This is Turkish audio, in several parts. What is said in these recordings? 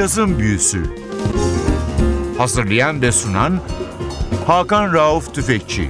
Cazın Büyüsü Hazırlayan ve sunan Hakan Rauf Tüfekçi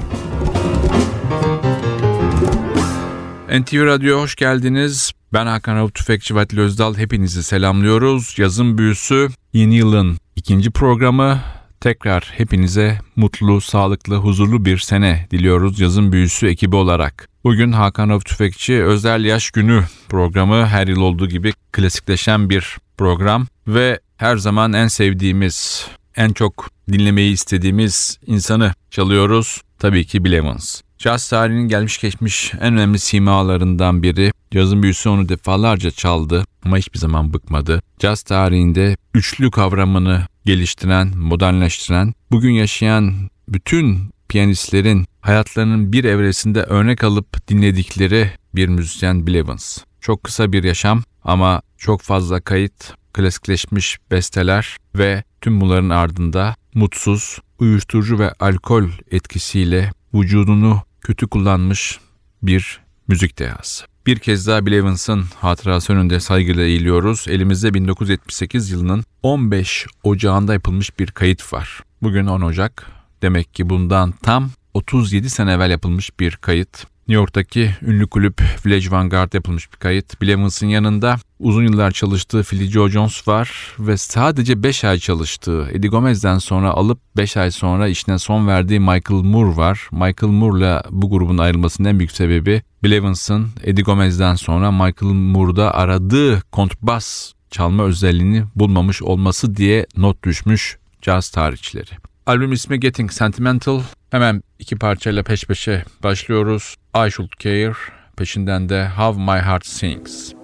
NTV Radyo hoş geldiniz. Ben Hakan Rauf Tüfekçi ve Atli Özdal. Hepinizi selamlıyoruz. Yazın Büyüsü yeni yılın ikinci programı. Tekrar hepinize mutlu, sağlıklı, huzurlu bir sene diliyoruz Yazın Büyüsü ekibi olarak. Bugün Hakan Rauf Tüfekçi Özel Yaş Günü programı her yıl olduğu gibi klasikleşen bir program ve her zaman en sevdiğimiz, en çok dinlemeyi istediğimiz insanı çalıyoruz. Tabii ki Bill Evans. Jazz tarihinin gelmiş geçmiş en önemli simalarından biri. Cazın büyüsü onu defalarca çaldı ama hiçbir zaman bıkmadı. Caz tarihinde üçlü kavramını geliştiren, modernleştiren, bugün yaşayan bütün piyanistlerin hayatlarının bir evresinde örnek alıp dinledikleri bir müzisyen Bill Evans. Çok kısa bir yaşam ama çok fazla kayıt, klasikleşmiş besteler ve tüm bunların ardında mutsuz, uyuşturucu ve alkol etkisiyle vücudunu kötü kullanmış bir müzik dehası. Bir kez daha Bill Evans'ın hatırası önünde saygıyla eğiliyoruz. Elimizde 1978 yılının 15 Ocağı'nda yapılmış bir kayıt var. Bugün 10 Ocak. Demek ki bundan tam 37 sene evvel yapılmış bir kayıt. New York'taki ünlü kulüp Village Vanguard yapılmış bir kayıt. Bill yanında uzun yıllar çalıştığı Philly Joe Jones var ve sadece 5 ay çalıştığı Eddie Gomez'den sonra alıp 5 ay sonra işine son verdiği Michael Moore var. Michael Moore'la bu grubun ayrılmasının en büyük sebebi Bill Evans'ın Eddie Gomez'den sonra Michael Moore'da aradığı kontrbas çalma özelliğini bulmamış olması diye not düşmüş caz tarihçileri. Albüm ismi Getting Sentimental. Hemen iki parçayla peş peşe başlıyoruz. I Should Care, peşinden de How My Heart Sings.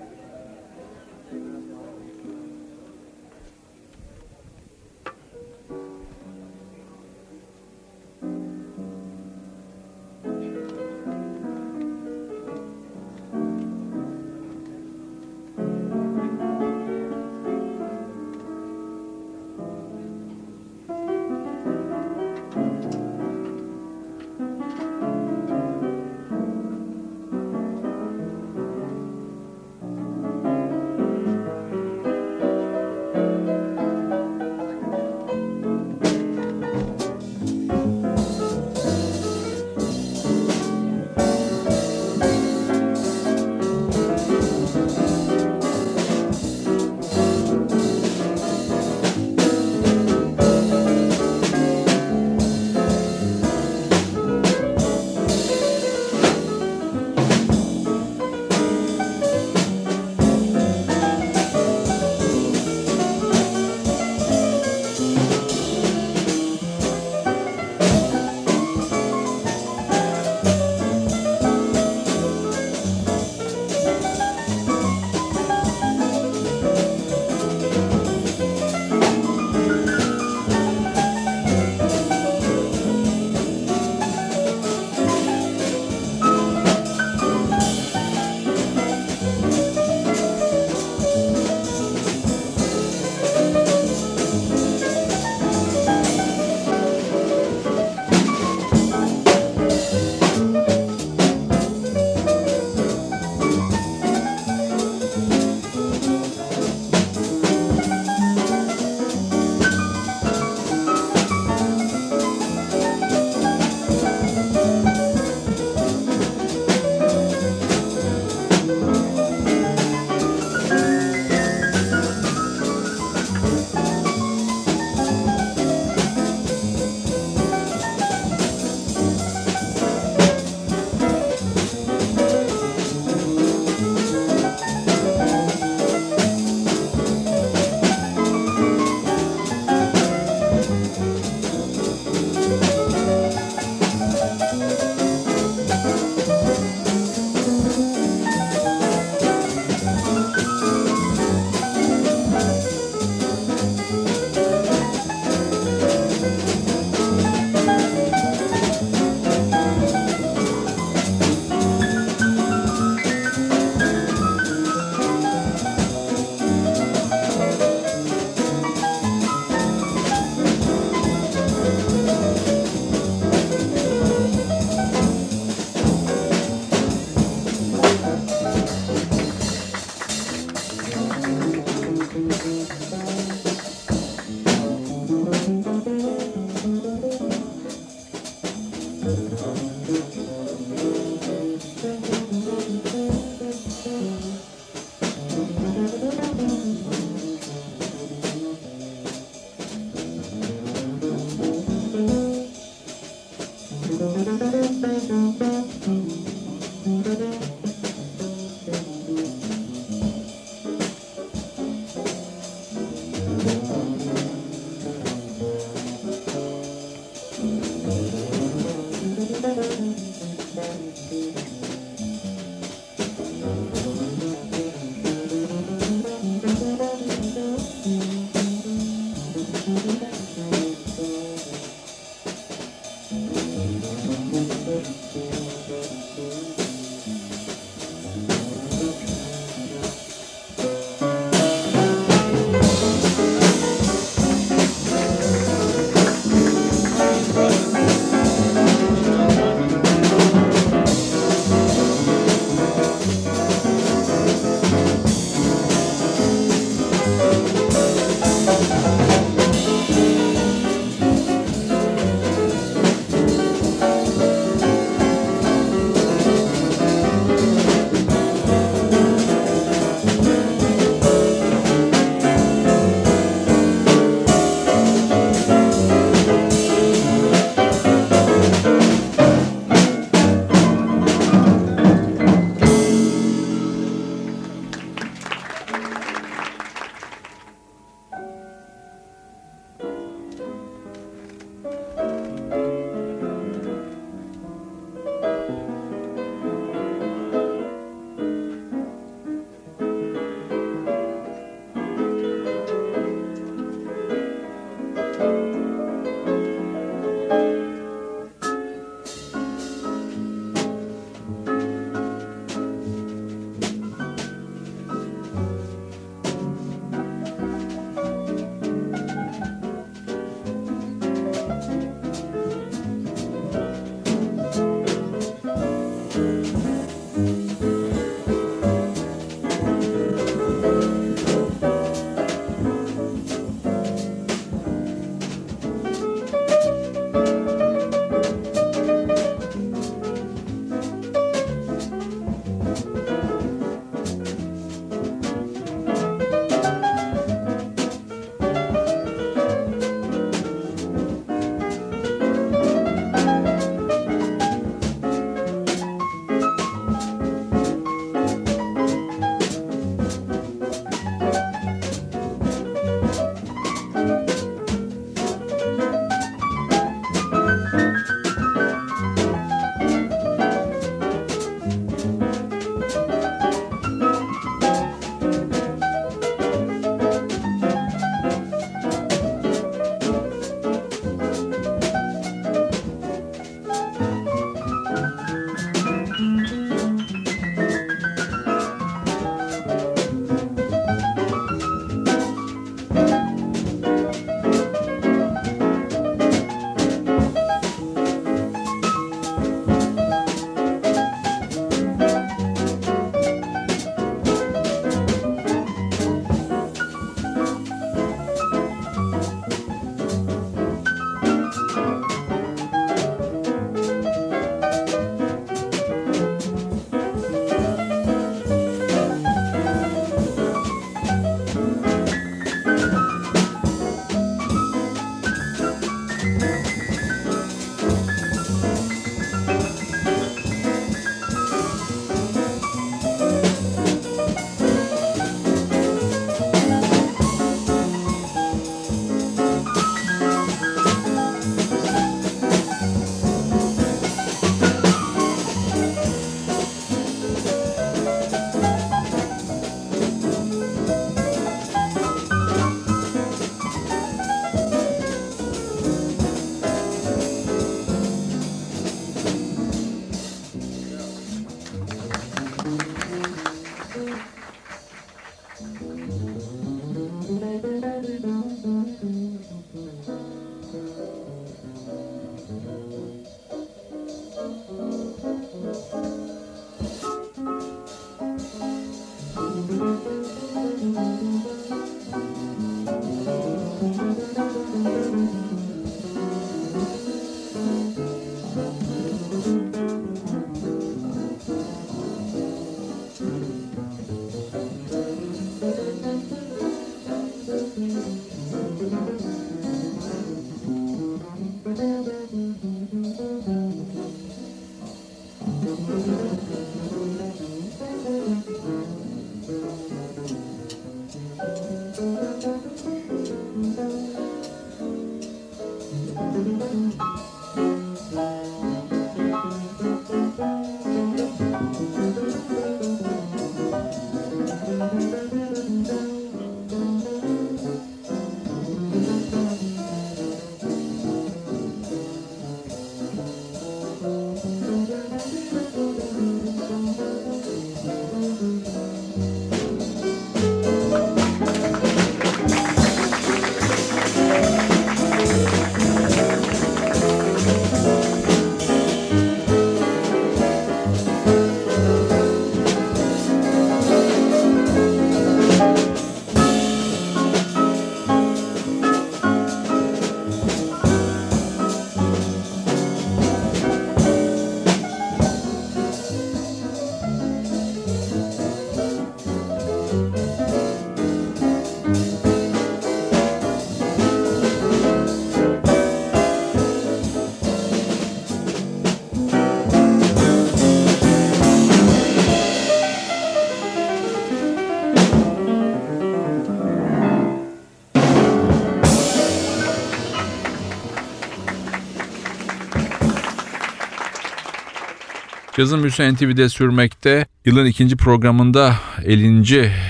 Cazın Büyüsü NTV'de sürmekte. Yılın ikinci programında 50.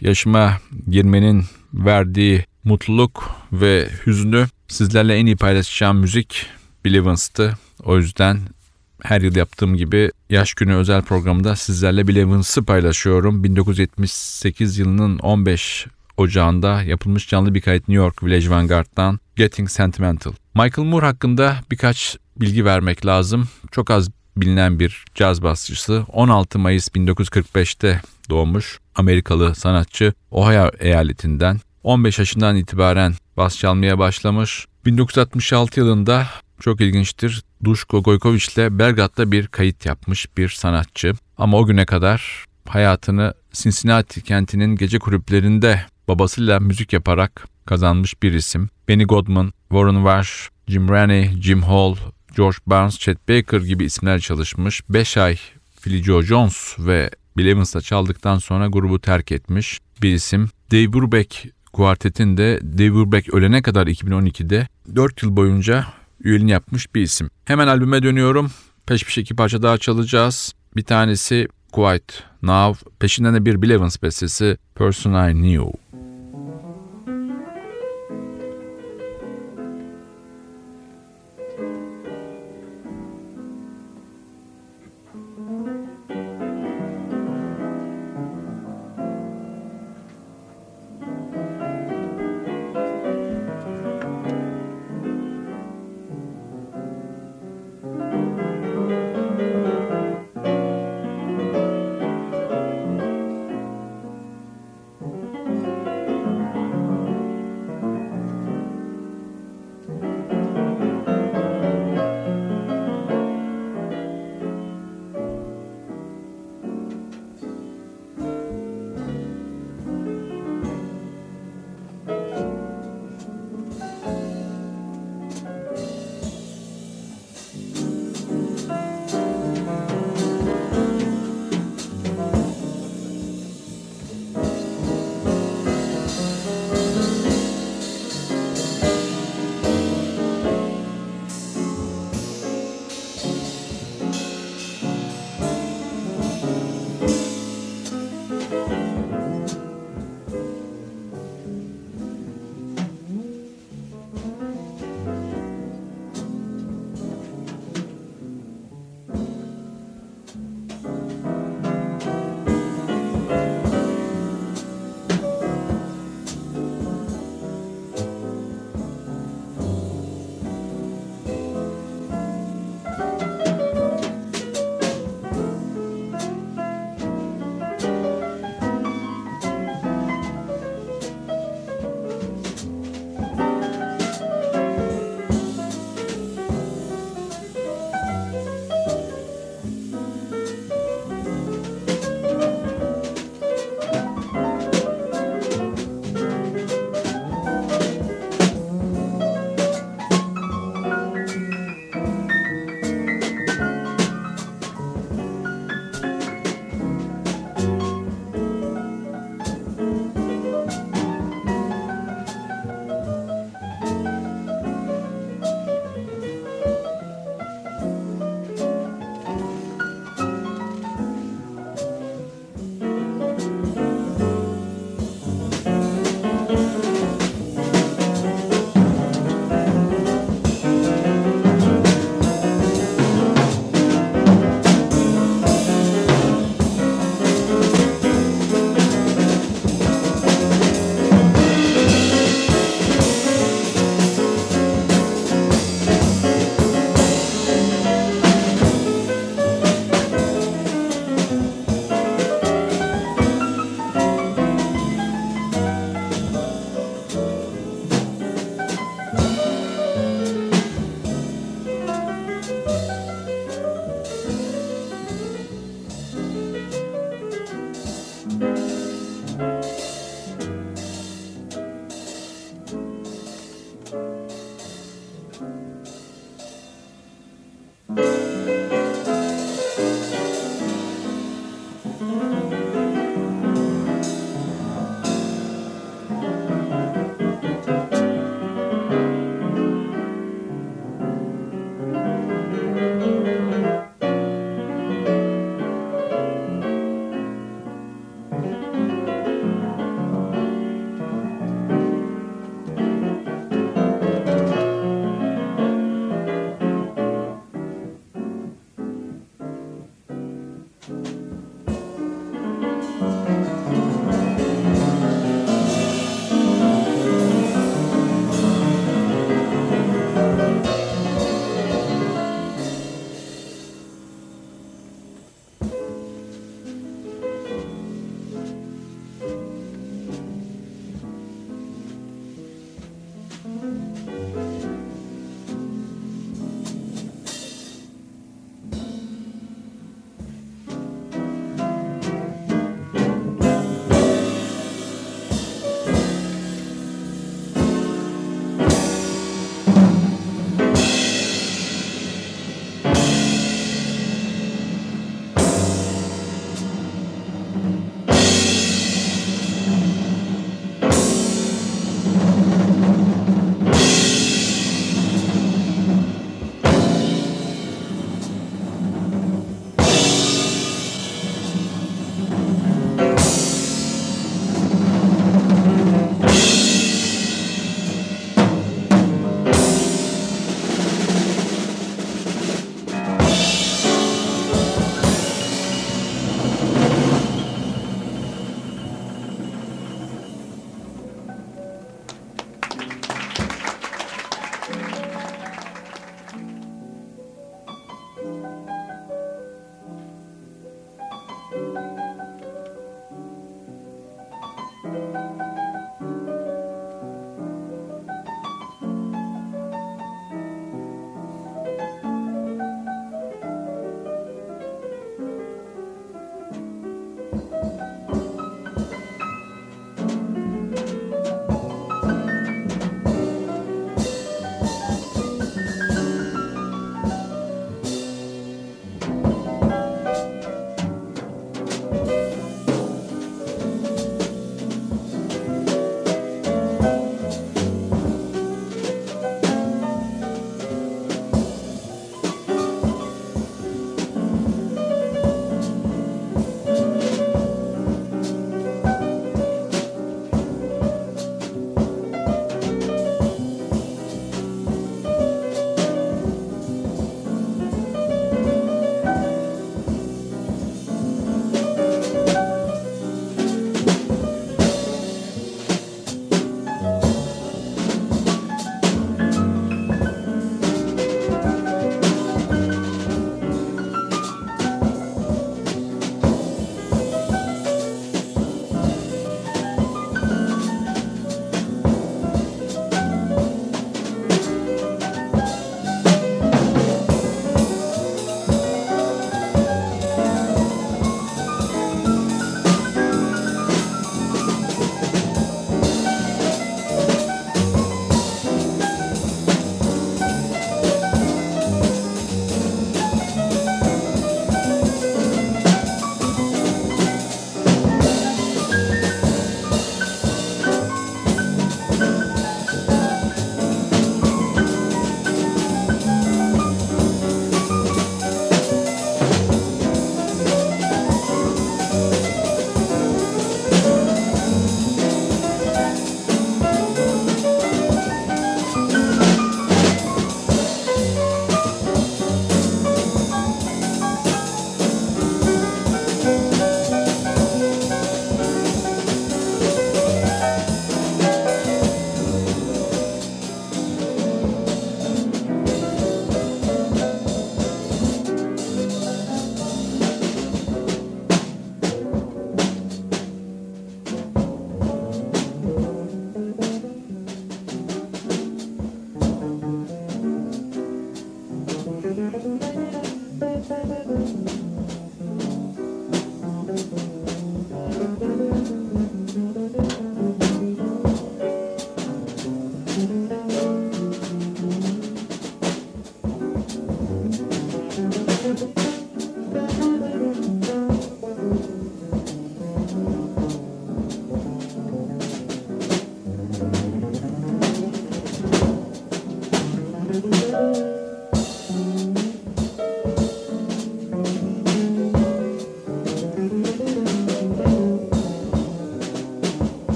yaşıma girmenin verdiği mutluluk ve hüznü sizlerle en iyi paylaşacağım müzik Bill Evans'tı. O yüzden her yıl yaptığım gibi yaş günü özel programda sizlerle Bill paylaşıyorum. 1978 yılının 15 Ocağında yapılmış canlı bir kayıt New York Village Vanguard'dan Getting Sentimental. Michael Moore hakkında birkaç bilgi vermek lazım. Çok az bilinen bir caz basçısı. 16 Mayıs 1945'te doğmuş Amerikalı sanatçı Ohio eyaletinden. 15 yaşından itibaren bas çalmaya başlamış. 1966 yılında çok ilginçtir. Duşko Gojkovic ile Belgrad'da bir kayıt yapmış bir sanatçı. Ama o güne kadar hayatını Cincinnati kentinin gece kulüplerinde babasıyla müzik yaparak kazanmış bir isim. Benny Goodman, Warren Wash, Jim Rennie, Jim Hall, George Barnes, Chet Baker gibi isimler çalışmış. 5 ay Philly Joe Jones ve Bill Evans'la çaldıktan sonra grubu terk etmiş bir isim. Dave Brubeck kuartetinde Dave Brubeck ölene kadar 2012'de 4 yıl boyunca üyeliğini yapmış bir isim. Hemen albüme dönüyorum. Peş peşe iki parça daha çalacağız. Bir tanesi Quiet Now, peşinden de bir Bill Evans bestesi Person I Knew.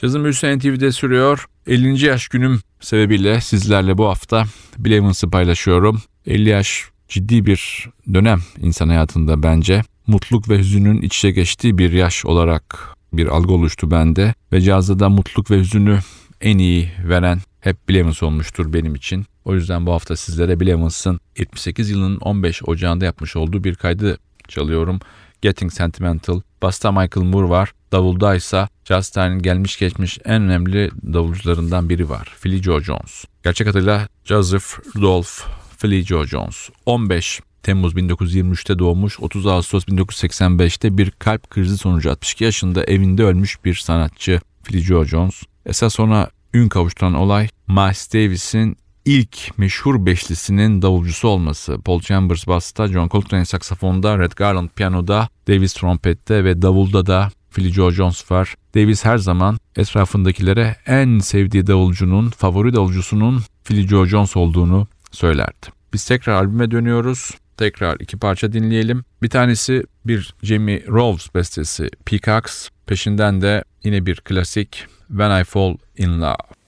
Cazın Büyüsü NTV'de sürüyor. 50. yaş günüm sebebiyle sizlerle bu hafta Bill Evans'ı paylaşıyorum. 50 yaş ciddi bir dönem insan hayatında bence. Mutluluk ve hüzünün iç içe geçtiği bir yaş olarak bir algı oluştu bende. Ve cazda da mutluluk ve hüzünü en iyi veren hep Bill Evans olmuştur benim için. O yüzden bu hafta sizlere Bill Evans'ın 78 yılının 15 Ocağı'nda yapmış olduğu bir kaydı çalıyorum. Getting Sentimental. Basta Michael Moore var. Davulda ise Justin'in gelmiş geçmiş en önemli davulcularından biri var. Philly Joe Jones. Gerçek adıyla Joseph Rudolph Philly Joe Jones. 15 Temmuz 1923'te doğmuş, 30 Ağustos 1985'te bir kalp krizi sonucu 62 yaşında evinde ölmüş bir sanatçı Philly Joe Jones. Esas ona ün kavuşturan olay Miles Davis'in ilk meşhur beşlisinin davulcusu olması. Paul Chambers basta, John Coltrane saksafonda, Red Garland piyanoda, Davis trompette ve davulda da Philly Joe Jones var. Davis her zaman etrafındakilere en sevdiği davulcunun, favori davulcusunun Philly Joe Jones olduğunu söylerdi. Biz tekrar albüme dönüyoruz. Tekrar iki parça dinleyelim. Bir tanesi bir Jamie Rolls bestesi Peacocks. Peşinden de yine bir klasik When I Fall in Love.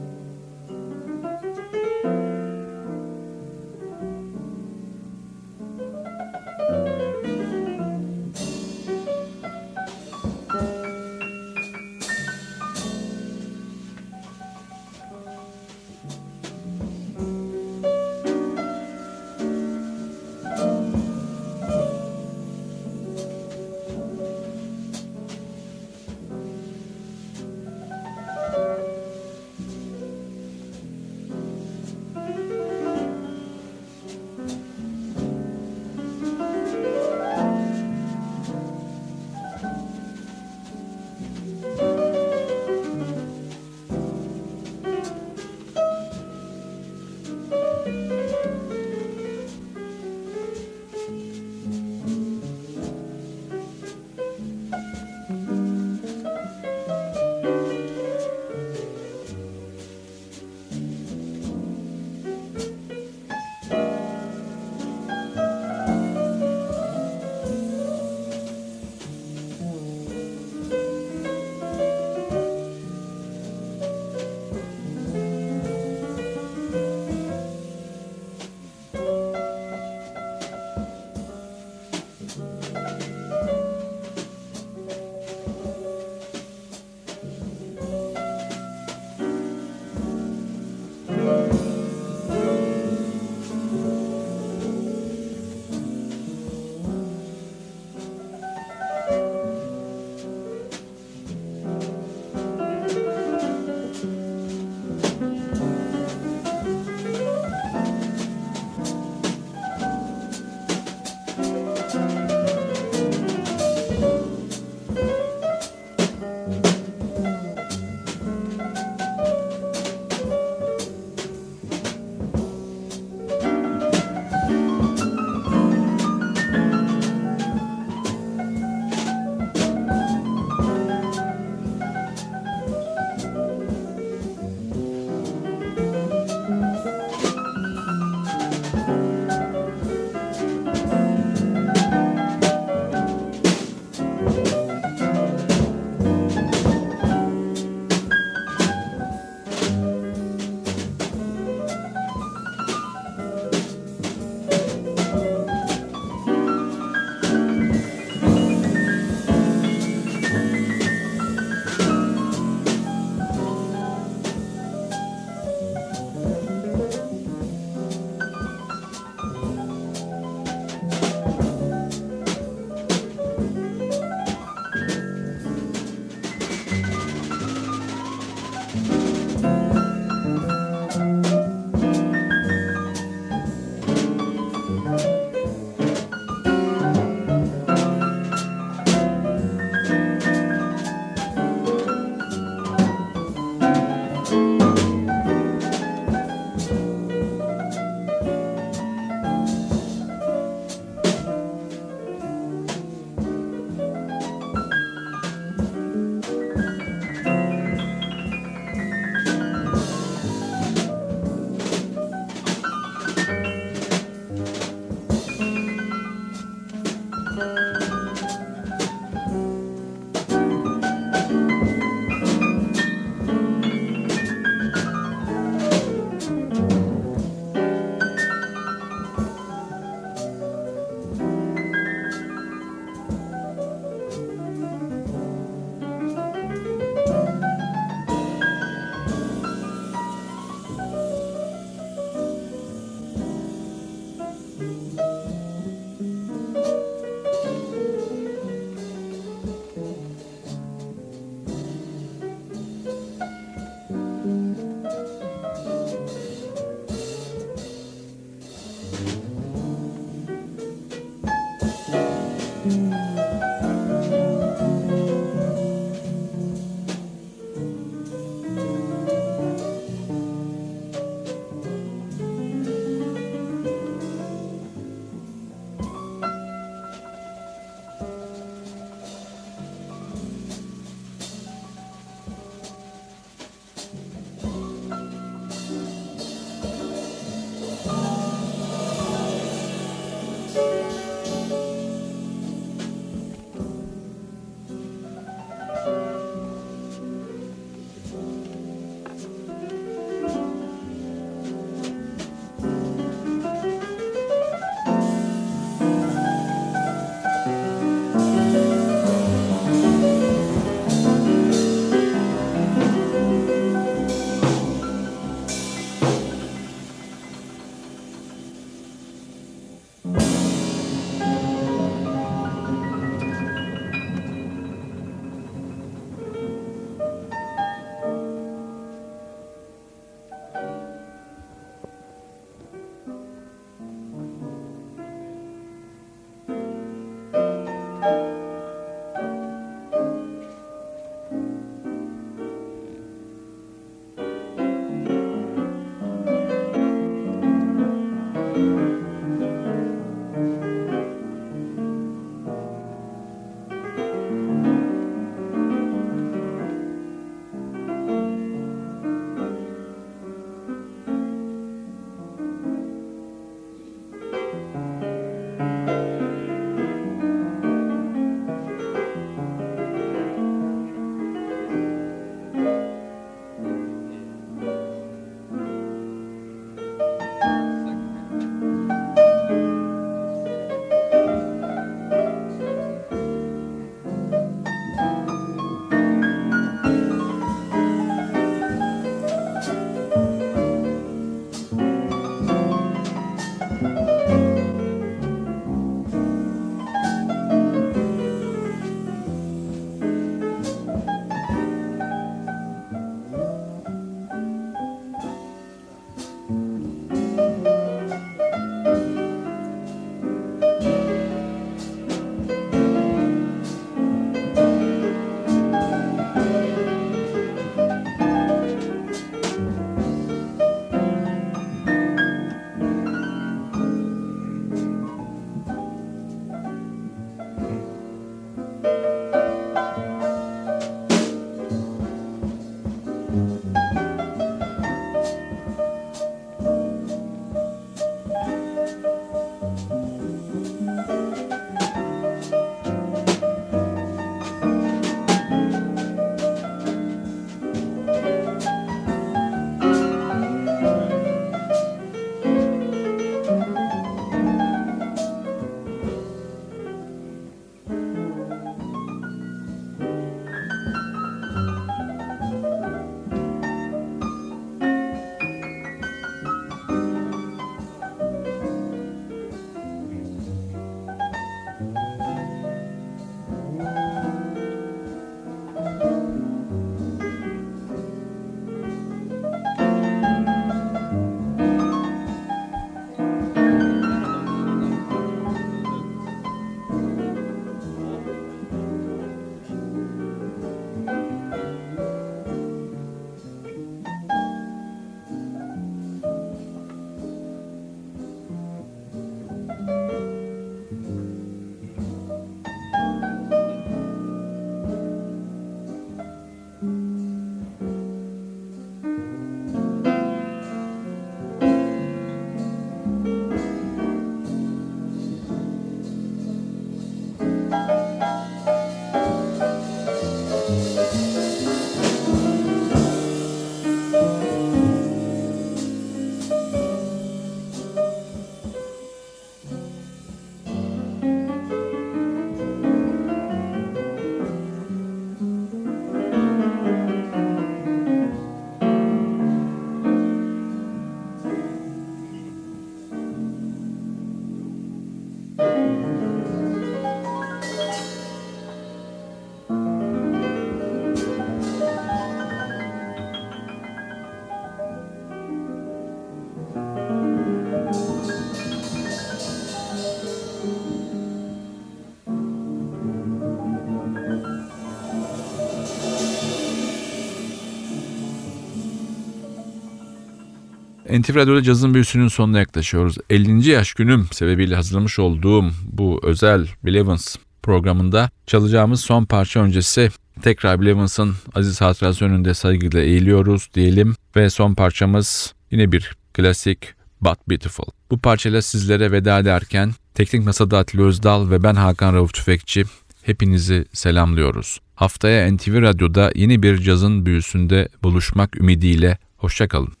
NTV Radyo'da cazın büyüsünün sonuna yaklaşıyoruz. 50. yaş günüm sebebiyle hazırlamış olduğum bu özel Bill Evans programında çalacağımız son parça öncesi tekrar Bill Evans'ın aziz hatırası önünde saygıyla eğiliyoruz diyelim ve son parçamız yine bir klasik But Beautiful. Bu parçayla sizlere veda ederken Teknik Masada Atli Özdal ve ben Hakan Rauf Tüfekçi hepinizi selamlıyoruz. Haftaya NTV Radyo'da yeni bir cazın büyüsünde buluşmak ümidiyle hoşçakalın.